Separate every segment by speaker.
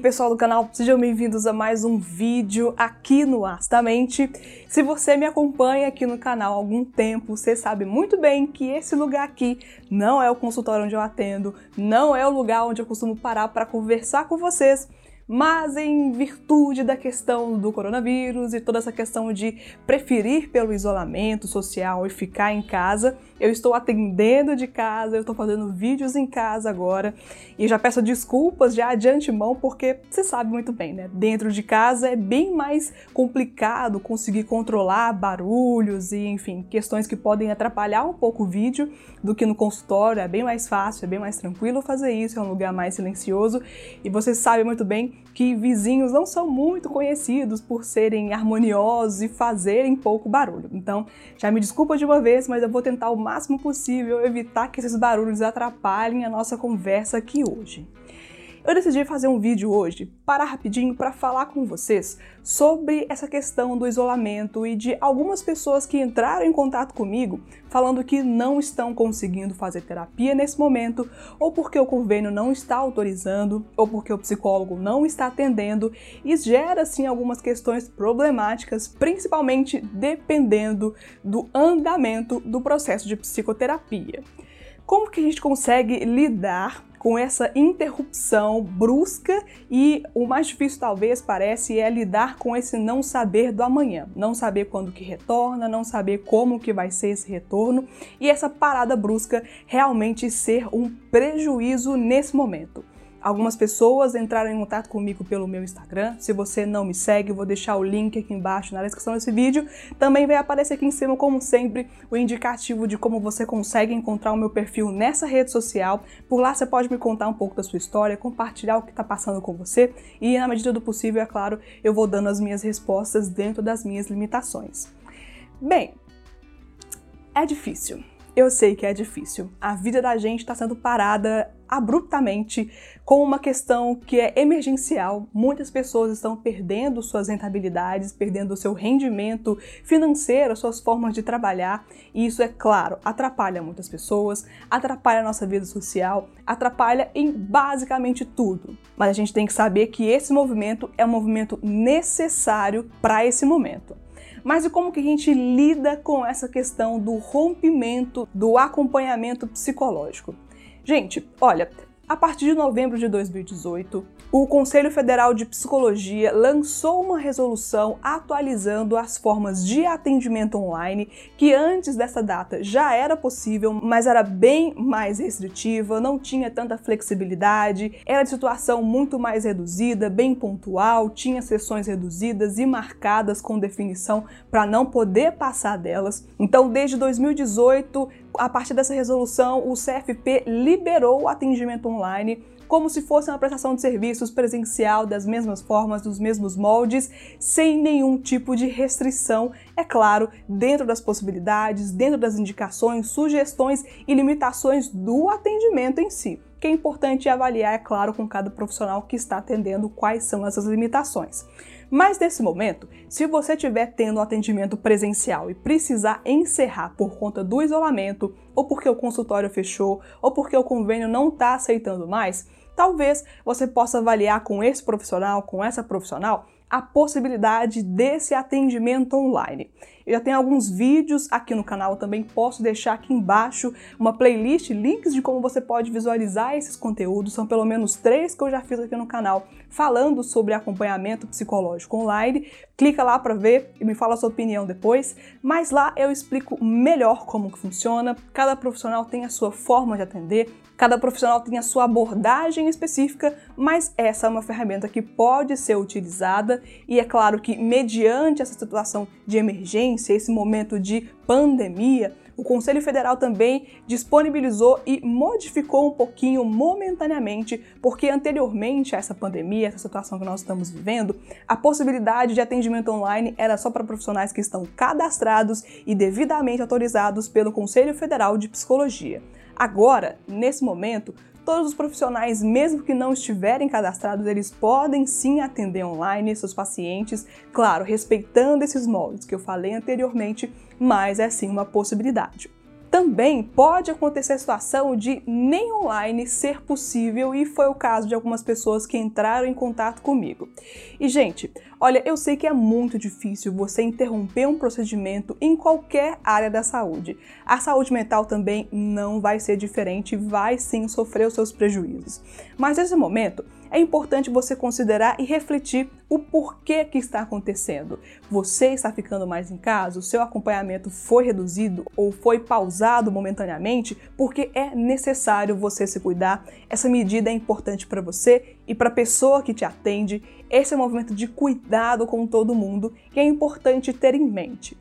Speaker 1: pessoal do canal, sejam bem-vindos a mais um vídeo aqui no Astamente. Se você me acompanha aqui no canal há algum tempo, você sabe muito bem que esse lugar aqui não é o consultório onde eu atendo, não é o lugar onde eu costumo parar para conversar com vocês, mas em virtude da questão do coronavírus e toda essa questão de preferir pelo isolamento social e ficar em casa, eu estou atendendo de casa, eu estou fazendo vídeos em casa agora e já peço desculpas já de antemão porque você sabe muito bem, né? Dentro de casa é bem mais complicado conseguir controlar barulhos e, enfim, questões que podem atrapalhar um pouco o vídeo do que no consultório. É bem mais fácil, é bem mais tranquilo fazer isso, é um lugar mais silencioso e você sabe muito bem que vizinhos não são muito conhecidos por serem harmoniosos e fazerem pouco barulho. Então, já me desculpa de uma vez, mas eu vou tentar o máximo possível evitar que esses barulhos atrapalhem a nossa conversa aqui hoje. Eu decidi fazer um vídeo hoje, parar rapidinho para falar com vocês sobre essa questão do isolamento e de algumas pessoas que entraram em contato comigo falando que não estão conseguindo fazer terapia nesse momento, ou porque o convênio não está autorizando, ou porque o psicólogo não está atendendo, e gera sim algumas questões problemáticas, principalmente dependendo do andamento do processo de psicoterapia. Como que a gente consegue lidar com essa interrupção brusca e o mais difícil talvez parece é lidar com esse não saber do amanhã, não saber quando que retorna, não saber como que vai ser esse retorno e essa parada brusca realmente ser um prejuízo nesse momento. Algumas pessoas entraram em contato comigo pelo meu Instagram. Se você não me segue, vou deixar o link aqui embaixo na descrição desse vídeo. Também vai aparecer aqui em cima, como sempre, o indicativo de como você consegue encontrar o meu perfil nessa rede social. Por lá você pode me contar um pouco da sua história, compartilhar o que está passando com você e, na medida do possível, é claro, eu vou dando as minhas respostas dentro das minhas limitações. Bem, é difícil. Eu sei que é difícil. A vida da gente está sendo parada abruptamente com uma questão que é emergencial. Muitas pessoas estão perdendo suas rentabilidades, perdendo o seu rendimento financeiro, suas formas de trabalhar, e isso, é claro, atrapalha muitas pessoas, atrapalha a nossa vida social, atrapalha em basicamente tudo. Mas a gente tem que saber que esse movimento é um movimento necessário para esse momento. Mas e como que a gente lida com essa questão do rompimento do acompanhamento psicológico? Gente, olha, a partir de novembro de 2018, o Conselho Federal de Psicologia lançou uma resolução atualizando as formas de atendimento online, que antes dessa data já era possível, mas era bem mais restritiva, não tinha tanta flexibilidade, era de situação muito mais reduzida, bem pontual, tinha sessões reduzidas e marcadas com definição para não poder passar delas. Então, desde 2018, a partir dessa resolução, o CFP liberou o atendimento online como se fosse uma prestação de serviços presencial das mesmas formas, dos mesmos moldes, sem nenhum tipo de restrição, é claro, dentro das possibilidades, dentro das indicações, sugestões e limitações do atendimento em si que é importante avaliar, é claro, com cada profissional que está atendendo quais são essas limitações. Mas nesse momento, se você estiver tendo atendimento presencial e precisar encerrar por conta do isolamento, ou porque o consultório fechou, ou porque o convênio não está aceitando mais, talvez você possa avaliar com esse profissional, com essa profissional, a possibilidade desse atendimento online. Eu já tenho alguns vídeos aqui no canal, também posso deixar aqui embaixo uma playlist, links de como você pode visualizar esses conteúdos. São pelo menos três que eu já fiz aqui no canal falando sobre acompanhamento psicológico online. Clica lá para ver e me fala a sua opinião depois. Mas lá eu explico melhor como que funciona. Cada profissional tem a sua forma de atender, cada profissional tem a sua abordagem específica, mas essa é uma ferramenta que pode ser utilizada e é claro que mediante essa situação de emergência, esse momento de pandemia, o Conselho Federal também disponibilizou e modificou um pouquinho momentaneamente, porque anteriormente a essa pandemia, essa situação que nós estamos vivendo, a possibilidade de atendimento online era só para profissionais que estão cadastrados e devidamente autorizados pelo Conselho Federal de Psicologia. Agora, nesse momento, todos os profissionais, mesmo que não estiverem cadastrados, eles podem sim atender online seus pacientes, claro, respeitando esses moldes que eu falei anteriormente, mas é sim uma possibilidade. Também pode acontecer a situação de nem online ser possível e foi o caso de algumas pessoas que entraram em contato comigo. E gente, olha, eu sei que é muito difícil você interromper um procedimento em qualquer área da saúde. A saúde mental também não vai ser diferente, vai sim sofrer os seus prejuízos. Mas nesse momento, é importante você considerar e refletir o porquê que está acontecendo. Você está ficando mais em casa? O seu acompanhamento foi reduzido ou foi pausado momentaneamente? Porque é necessário você se cuidar. Essa medida é importante para você e para a pessoa que te atende. Esse é um movimento de cuidado com todo mundo que é importante ter em mente.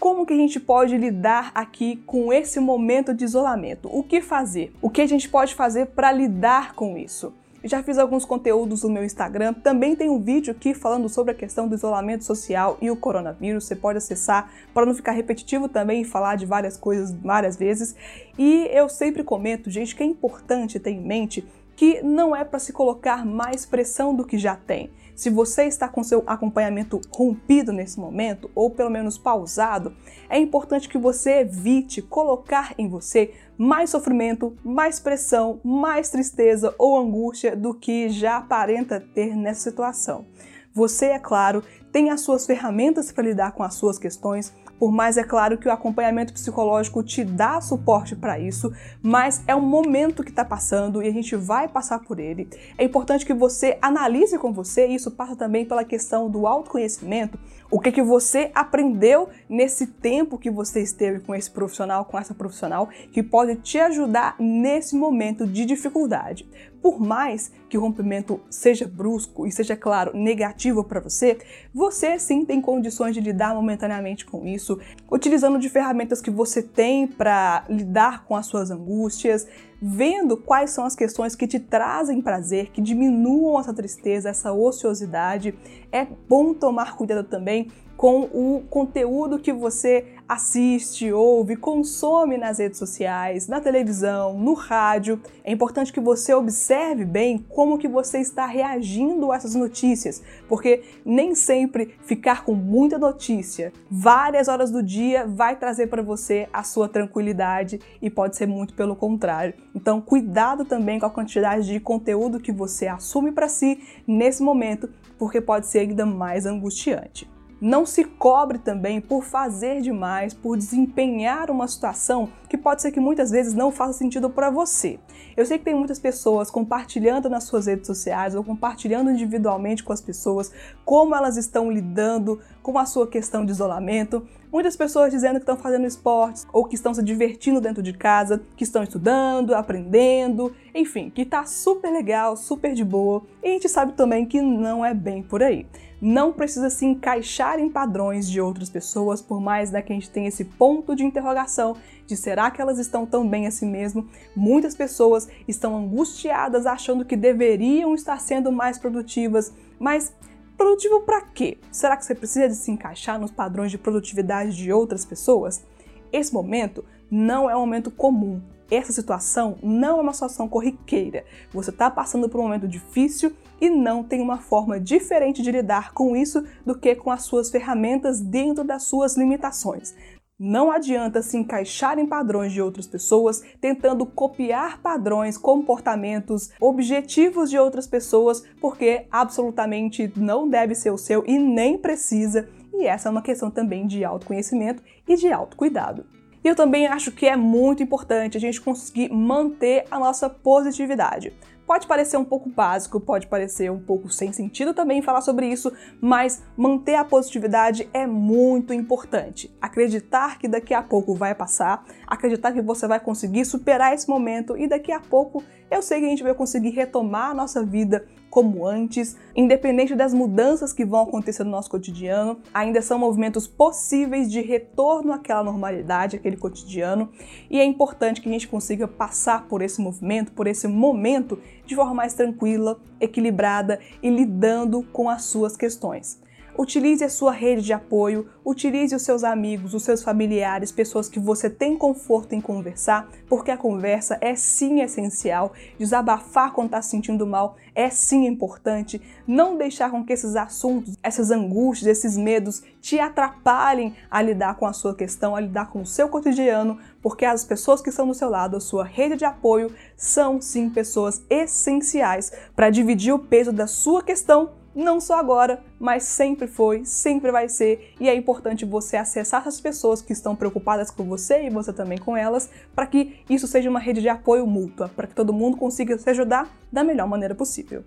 Speaker 1: Como que a gente pode lidar aqui com esse momento de isolamento? O que fazer? O que a gente pode fazer para lidar com isso? Já fiz alguns conteúdos no meu Instagram, também tem um vídeo aqui falando sobre a questão do isolamento social e o coronavírus. Você pode acessar para não ficar repetitivo também e falar de várias coisas várias vezes. E eu sempre comento, gente, que é importante ter em mente que não é para se colocar mais pressão do que já tem. Se você está com seu acompanhamento rompido nesse momento, ou pelo menos pausado, é importante que você evite colocar em você mais sofrimento, mais pressão, mais tristeza ou angústia do que já aparenta ter nessa situação. Você, é claro, tem as suas ferramentas para lidar com as suas questões, por mais é claro que o acompanhamento psicológico te dá suporte para isso, mas é um momento que está passando e a gente vai passar por ele. É importante que você analise com você, e isso passa também pela questão do autoconhecimento, o que, que você aprendeu nesse tempo que você esteve com esse profissional, com essa profissional, que pode te ajudar nesse momento de dificuldade. Por mais que o rompimento seja brusco e seja, claro, negativo para você, você sim tem condições de lidar momentaneamente com isso, utilizando de ferramentas que você tem para lidar com as suas angústias, vendo quais são as questões que te trazem prazer, que diminuam essa tristeza, essa ociosidade. É bom tomar cuidado também com o conteúdo que você assiste, ouve, consome nas redes sociais, na televisão, no rádio. É importante que você observe bem como que você está reagindo a essas notícias, porque nem sempre ficar com muita notícia várias horas do dia vai trazer para você a sua tranquilidade e pode ser muito pelo contrário. Então, cuidado também com a quantidade de conteúdo que você assume para si nesse momento, porque pode ser ainda mais angustiante. Não se cobre também por fazer demais, por desempenhar uma situação que pode ser que muitas vezes não faça sentido para você. Eu sei que tem muitas pessoas compartilhando nas suas redes sociais ou compartilhando individualmente com as pessoas como elas estão lidando com a sua questão de isolamento. Muitas pessoas dizendo que estão fazendo esportes ou que estão se divertindo dentro de casa, que estão estudando, aprendendo, enfim, que tá super legal, super de boa. E a gente sabe também que não é bem por aí não precisa se encaixar em padrões de outras pessoas, por mais né, que a gente tenha esse ponto de interrogação de será que elas estão tão bem assim mesmo? Muitas pessoas estão angustiadas achando que deveriam estar sendo mais produtivas, mas produtivo para quê? Será que você precisa de se encaixar nos padrões de produtividade de outras pessoas? Esse momento não é um momento comum. Essa situação não é uma situação corriqueira. Você está passando por um momento difícil e não tem uma forma diferente de lidar com isso do que com as suas ferramentas dentro das suas limitações. Não adianta se encaixar em padrões de outras pessoas, tentando copiar padrões, comportamentos, objetivos de outras pessoas, porque absolutamente não deve ser o seu e nem precisa. E essa é uma questão também de autoconhecimento e de autocuidado. E eu também acho que é muito importante a gente conseguir manter a nossa positividade. Pode parecer um pouco básico, pode parecer um pouco sem sentido também falar sobre isso, mas manter a positividade é muito importante. Acreditar que daqui a pouco vai passar, acreditar que você vai conseguir superar esse momento e daqui a pouco eu sei que a gente vai conseguir retomar a nossa vida como antes, independente das mudanças que vão acontecer no nosso cotidiano, ainda são movimentos possíveis de retorno àquela normalidade, aquele cotidiano, e é importante que a gente consiga passar por esse movimento, por esse momento, de forma mais tranquila, equilibrada e lidando com as suas questões. Utilize a sua rede de apoio, utilize os seus amigos, os seus familiares, pessoas que você tem conforto em conversar, porque a conversa é sim essencial. Desabafar quando está se sentindo mal é sim importante. Não deixar com que esses assuntos, essas angústias, esses medos te atrapalhem a lidar com a sua questão, a lidar com o seu cotidiano, porque as pessoas que estão do seu lado, a sua rede de apoio, são sim pessoas essenciais para dividir o peso da sua questão não só agora, mas sempre foi, sempre vai ser, e é importante você acessar essas pessoas que estão preocupadas com você e você também com elas, para que isso seja uma rede de apoio mútua, para que todo mundo consiga se ajudar da melhor maneira possível.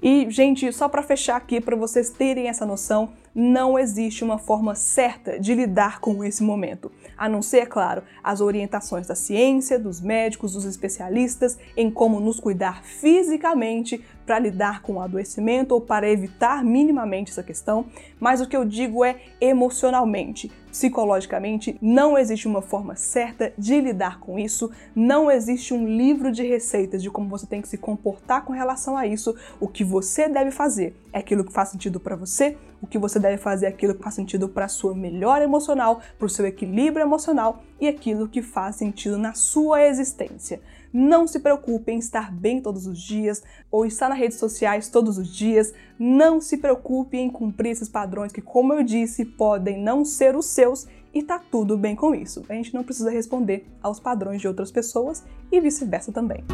Speaker 1: E, gente, só para fechar aqui, para vocês terem essa noção, não existe uma forma certa de lidar com esse momento, a não ser, é claro, as orientações da ciência, dos médicos, dos especialistas em como nos cuidar fisicamente para lidar com o adoecimento ou para evitar minimamente essa questão, mas o que eu digo é emocionalmente, psicologicamente, não existe uma forma certa de lidar com isso, não existe um livro de receitas de como você tem que se comportar com relação a isso. O que você deve fazer é aquilo que faz sentido para você, o que você deve fazer é aquilo que faz sentido para a sua melhor emocional, para o seu equilíbrio emocional e aquilo que faz sentido na sua existência. Não se preocupe em estar bem todos os dias ou estar nas redes sociais todos os dias. Não se preocupe em cumprir esses padrões que, como eu disse, podem não ser os seus e tá tudo bem com isso. A gente não precisa responder aos padrões de outras pessoas e vice-versa também.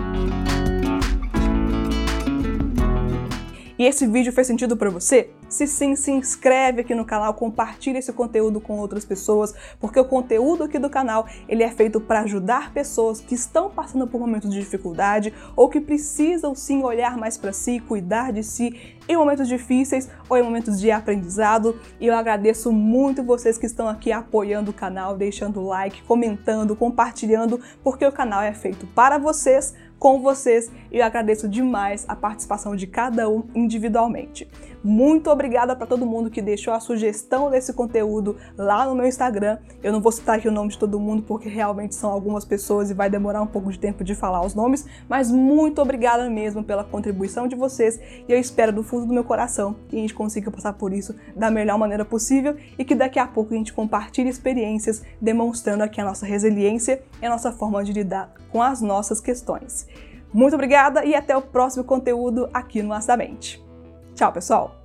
Speaker 1: E esse vídeo fez sentido para você? Se sim, se inscreve aqui no canal, compartilha esse conteúdo com outras pessoas, porque o conteúdo aqui do canal ele é feito para ajudar pessoas que estão passando por momentos de dificuldade ou que precisam sim olhar mais para si, cuidar de si em momentos difíceis ou em momentos de aprendizado. E eu agradeço muito vocês que estão aqui apoiando o canal, deixando like, comentando, compartilhando, porque o canal é feito para vocês, com vocês, e eu agradeço demais a participação de cada um individualmente. Muito obrigada para todo mundo que deixou a sugestão desse conteúdo lá no meu Instagram. Eu não vou citar aqui o nome de todo mundo porque realmente são algumas pessoas e vai demorar um pouco de tempo de falar os nomes, mas muito obrigada mesmo pela contribuição de vocês e eu espero do fundo do meu coração que a gente consiga passar por isso da melhor maneira possível e que daqui a pouco a gente compartilhe experiências demonstrando aqui a nossa resiliência e a nossa forma de lidar com as nossas questões. Muito obrigada e até o próximo conteúdo aqui no Acidamente. Tchau, pessoal!